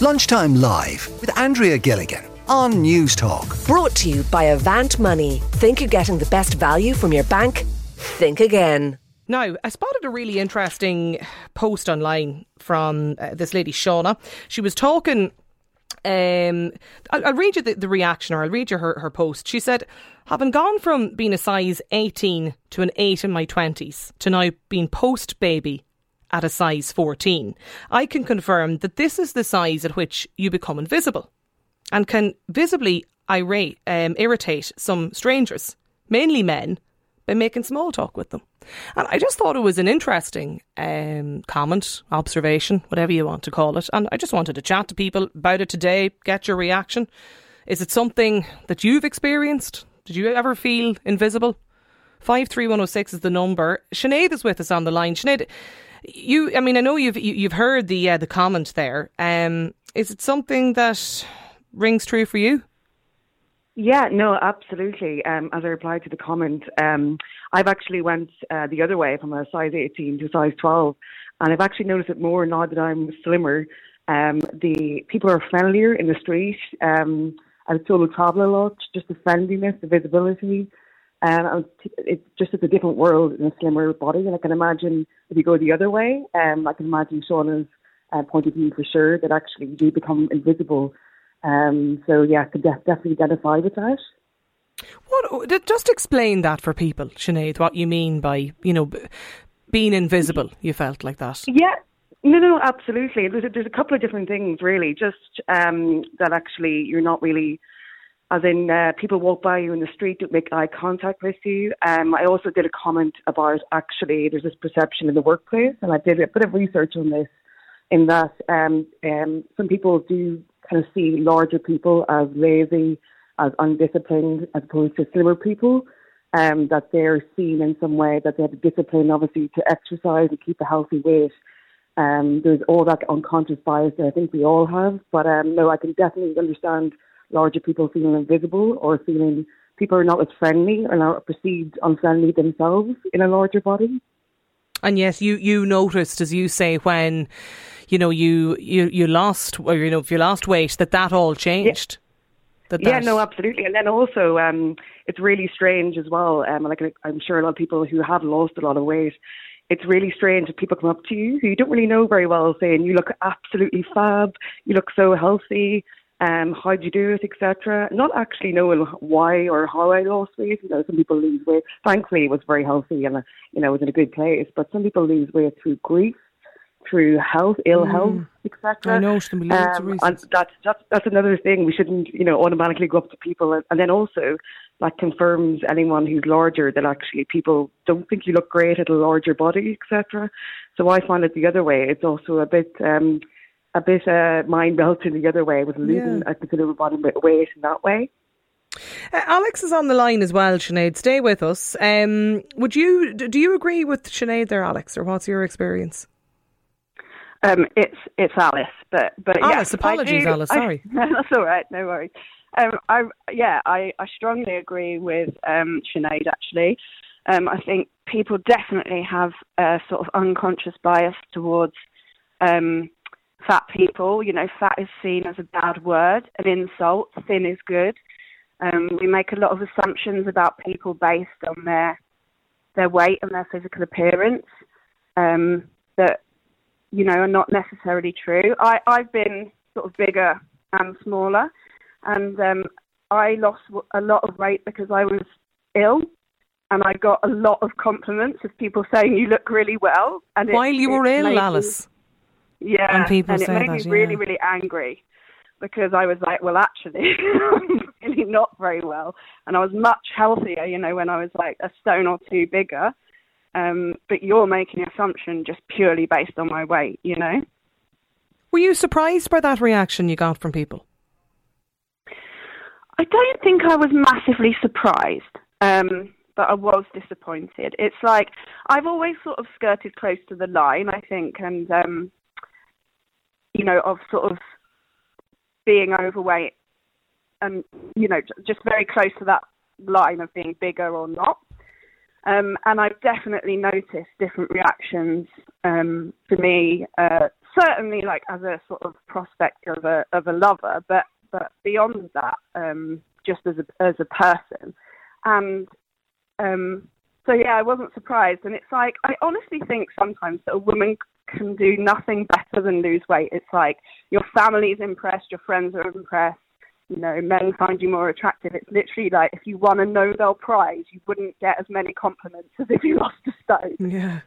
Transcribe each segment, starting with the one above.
Lunchtime Live with Andrea Gilligan on Newstalk. Brought to you by Avant Money. Think you're getting the best value from your bank? Think again. Now, I spotted a really interesting post online from uh, this lady, Shauna. She was talking. Um, I'll, I'll read you the, the reaction, or I'll read you her, her post. She said, Having gone from being a size 18 to an 8 in my 20s to now being post baby at a size 14, I can confirm that this is the size at which you become invisible and can visibly irate, um, irritate some strangers, mainly men, by making small talk with them. And I just thought it was an interesting um, comment, observation, whatever you want to call it. And I just wanted to chat to people about it today, get your reaction. Is it something that you've experienced? Did you ever feel invisible? 53106 is the number. Sinead is with us on the line. Sinead, you, I mean, I know you've you, have you have heard the uh, the comment there. Um, is it something that rings true for you? Yeah, no, absolutely. Um, as I replied to the comment, um, I've actually went uh, the other way from a size 18 to size 12, and I've actually noticed it more now that I'm slimmer. Um, the people are friendlier in the street. Um, I solo travel a lot, just the friendliness, the visibility. Um, it's just it's a different world in a slimmer body, and I can imagine if you go the other way, um, I can imagine Shauna's uh, point of view for sure that actually you do become invisible um, so yeah, I could def- definitely identify with that. What? Just explain that for people, Sinead. What you mean by you know being invisible? You felt like that? Yeah. No, no, absolutely. There's a, there's a couple of different things, really. Just um, that actually you're not really, as in uh, people walk by you in the street, don't make eye contact with you. Um, I also did a comment about actually there's this perception in the workplace, and I did a bit of research on this. In that, um, um, some people do kind of see larger people as lazy, as undisciplined, as opposed to slimmer people. Um, that they're seen in some way that they have the discipline, obviously, to exercise and keep a healthy weight. Um, there's all that unconscious bias that I think we all have. But um, no, I can definitely understand larger people feeling invisible or feeling people are not as friendly or not perceived unfriendly themselves in a larger body. And yes, you, you noticed, as you say, when you know you you you lost or you know if you lost weight that that all changed. Yeah. That yeah, no, absolutely. And then also, um, it's really strange as well. Um, like I'm sure a lot of people who have lost a lot of weight, it's really strange if people come up to you who you don't really know very well, saying you look absolutely fab, you look so healthy, um, how do you do it, etc. Not actually knowing why or how I lost weight. You know, some people lose weight. Thankfully, it was very healthy and you know was in a good place. But some people lose weight through grief through health, ill mm. health, etc. I know, um, and that's, that's that's another thing. We shouldn't, you know, automatically go up to people, and, and then also that confirms anyone who's larger that actually people don't think you look great at a larger body, etc. So I find it the other way. It's also a bit. Um, a bit uh, mind melting the other way with losing yeah. a considerable body weight in that way. Uh, Alex is on the line as well, Sinead. Stay with us. Um, would you do you agree with Sinead there, Alex, or what's your experience? Um, it's it's Alice, but but Alice, apologies, do, Alice. Sorry, I, that's all right. No worries. Um, I yeah, I, I strongly agree with um, Sinead. Actually, um, I think people definitely have a sort of unconscious bias towards um, fat people. You know, fat is seen as a bad word, an insult. Thin is good. Um, we make a lot of assumptions about people based on their their weight and their physical appearance. Um, that you know, are not necessarily true. I, I've been sort of bigger and smaller, and um, I lost a lot of weight because I was ill, and I got a lot of compliments of people saying you look really well. And while it, you were ill, Alice. Yeah, and people and it made that, me really, yeah. really angry because I was like, well, actually, I'm really not very well, and I was much healthier, you know, when I was like a stone or two bigger. Um, but you're making an assumption just purely based on my weight, you know? Were you surprised by that reaction you got from people? I don't think I was massively surprised, um, but I was disappointed. It's like I've always sort of skirted close to the line, I think, and, um, you know, of sort of being overweight and, you know, just very close to that line of being bigger or not. Um, and I've definitely noticed different reactions um, for me. Uh, certainly like as a sort of prospect of a of a lover, but but beyond that, um, just as a as a person, and um, so yeah, I wasn't surprised, and it's like I honestly think sometimes that a woman can do nothing better than lose weight. It's like your family's impressed, your friends are impressed, you know, men find you more attractive. It's literally like if you won a Nobel Prize, you wouldn't get as many compliments as if you lost a stone. Yeah.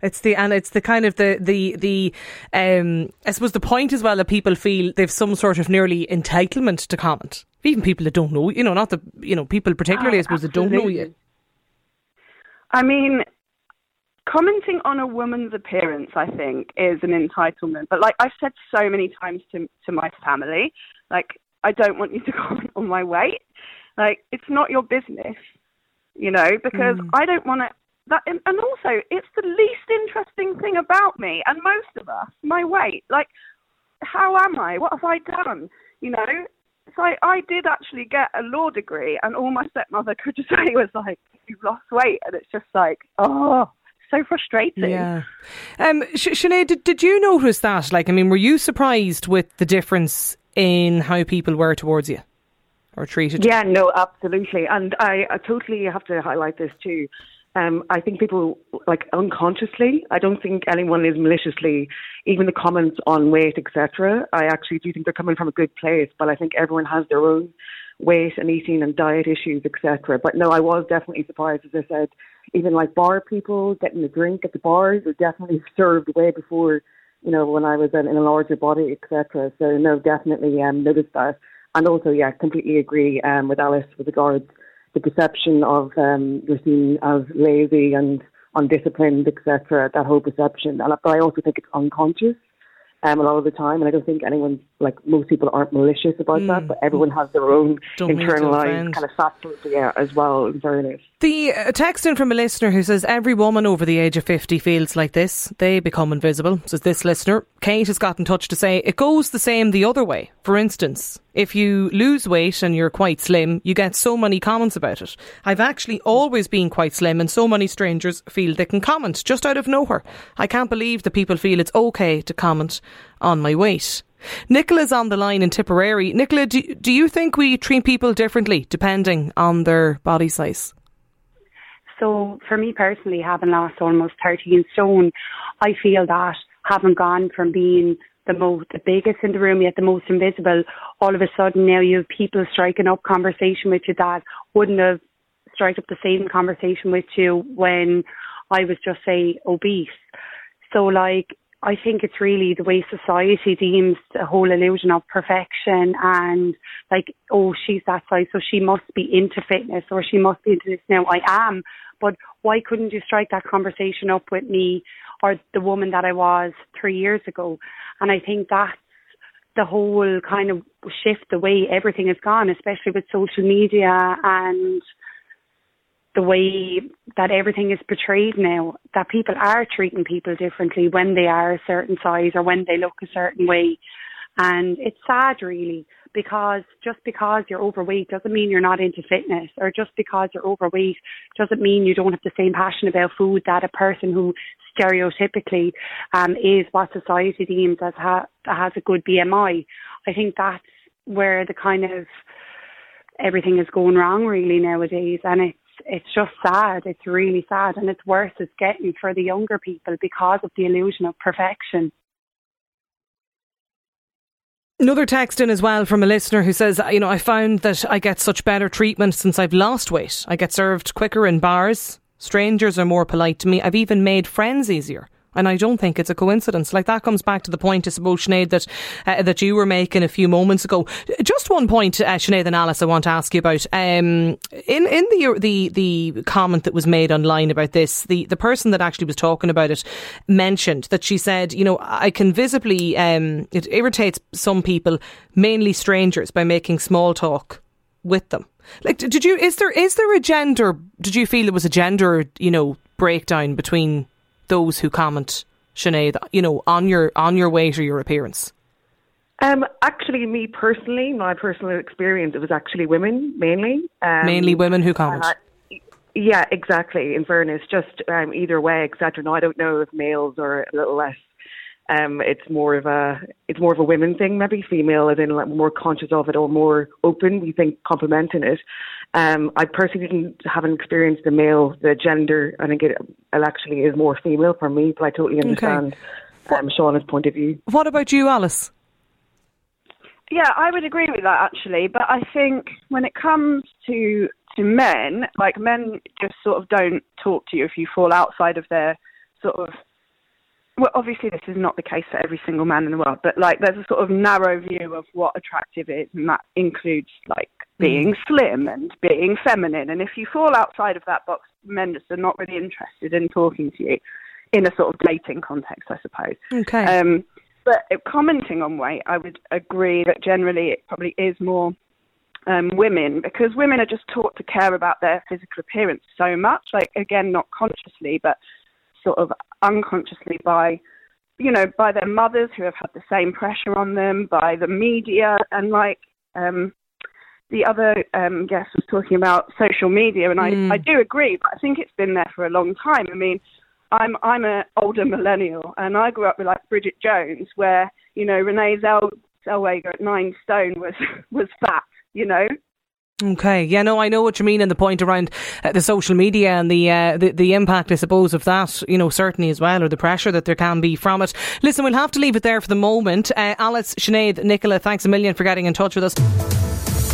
It's the and it's the kind of the the the um I suppose the point as well that people feel they've some sort of nearly entitlement to comment. Even people that don't know, you know, not the you know people particularly Oh, I suppose that don't know you. I mean, commenting on a woman's appearance, I think, is an entitlement. But like I've said so many times to to my family, like I don't want you to comment on my weight. Like it's not your business, you know, because mm. I don't want to. That and, and also it's the least interesting thing about me and most of us, my weight. Like, how am I? What have I done? You know. So I, I did actually get a law degree, and all my stepmother could just say was like, "You've lost weight," and it's just like, oh, so frustrating. Yeah. Um, Sh- Sinead, did, did you notice that? Like, I mean, were you surprised with the difference in how people were towards you or treated? Yeah, no, absolutely. And I, I totally have to highlight this too. Um, I think people, like unconsciously, I don't think anyone is maliciously, even the comments on weight, etc. I actually do think they're coming from a good place, but I think everyone has their own weight and eating and diet issues, etc. But no, I was definitely surprised, as I said, even like bar people getting a drink at the bars were definitely served way before, you know, when I was in, in a larger body, etc. So no, definitely um, noticed that. And also, yeah, completely agree um, with Alice with regards the perception of um, you're seen as lazy and undisciplined, etc. That whole perception, and but I also think it's unconscious um, a lot of the time, and I don't think anyone, like most people, aren't malicious about that, but everyone has their own Mm. Don't internalized kind of factors, yeah, as well. In fairness. The uh, text in from a listener who says every woman over the age of 50 feels like this. They become invisible, says this listener. Kate has got in touch to say it goes the same the other way. For instance, if you lose weight and you're quite slim, you get so many comments about it. I've actually always been quite slim and so many strangers feel they can comment just out of nowhere. I can't believe that people feel it's okay to comment on my weight. Nicola's on the line in Tipperary. Nicola, do, do you think we treat people differently depending on their body size? So for me personally, having lost almost 13 stone, I feel that having gone from being the most, the biggest in the room, yet the most invisible, all of a sudden now you have people striking up conversation with you that wouldn't have strike up the same conversation with you when I was just say obese. So like I think it's really the way society deems the whole illusion of perfection and like, oh, she's that size, so she must be into fitness or she must be into this. Now I am, but why couldn't you strike that conversation up with me or the woman that I was three years ago? And I think that's the whole kind of shift, the way everything has gone, especially with social media and the way that everything is portrayed now, that people are treating people differently when they are a certain size or when they look a certain way. And it's sad really because just because you're overweight doesn't mean you're not into fitness or just because you're overweight doesn't mean you don't have the same passion about food that a person who stereotypically um, is what society deems as ha- has a good BMI. I think that's where the kind of everything is going wrong really nowadays and it's it's just sad. It's really sad and it's worse it's getting for the younger people because of the illusion of perfection. Another text in as well from a listener who says, you know, I found that I get such better treatment since I've lost weight. I get served quicker in bars. Strangers are more polite to me. I've even made friends easier. And I don't think it's a coincidence. Like that comes back to the point, I suppose, Sinead, that uh, that you were making a few moments ago. Just one point, uh, Sinead and Alice, I want to ask you about. Um, in in the the the comment that was made online about this, the the person that actually was talking about it mentioned that she said, you know, I can visibly um, it irritates some people, mainly strangers, by making small talk with them. Like, did you? Is there is there a gender? Did you feel it was a gender, you know, breakdown between those who comment, Sinead, you know, on your on your weight or your appearance? Um, actually, me personally, my personal experience, it was actually women mainly. Um, Mainly women who comment. I- yeah, exactly. In fairness, just um, either way, etc. Now I don't know if males are a little less um, it's more of a it's more of a women thing, maybe female, as in like more conscious of it or more open. We think complimenting it. Um, I personally didn't haven't experienced the male, the gender. I think it, it actually is more female for me, but I totally understand okay. um, Shauna's point of view. What about you, Alice? Yeah, I would agree with that actually, but I think when it comes to to men, like men just sort of don't talk to you if you fall outside of their sort of well, obviously this is not the case for every single man in the world, but like there's a sort of narrow view of what attractive is, and that includes like being mm. slim and being feminine. And if you fall outside of that box, men just are not really interested in talking to you in a sort of dating context, I suppose. Okay. Um, but commenting on weight, I would agree that generally it probably is more um, women because women are just taught to care about their physical appearance so much. Like again, not consciously, but sort of unconsciously by you know by their mothers who have had the same pressure on them by the media and like um the other um guest was talking about social media and mm. I, I do agree but I think it's been there for a long time I mean I'm I'm an older millennial and I grew up with like Bridget Jones where you know Renee Zell- Zellweger at nine stone was was fat you know Okay, yeah, no, I know what you mean, and the point around uh, the social media and the, uh, the the impact, I suppose, of that, you know, certainly as well, or the pressure that there can be from it. Listen, we'll have to leave it there for the moment. Uh, Alice, Sinead, Nicola, thanks a million for getting in touch with us.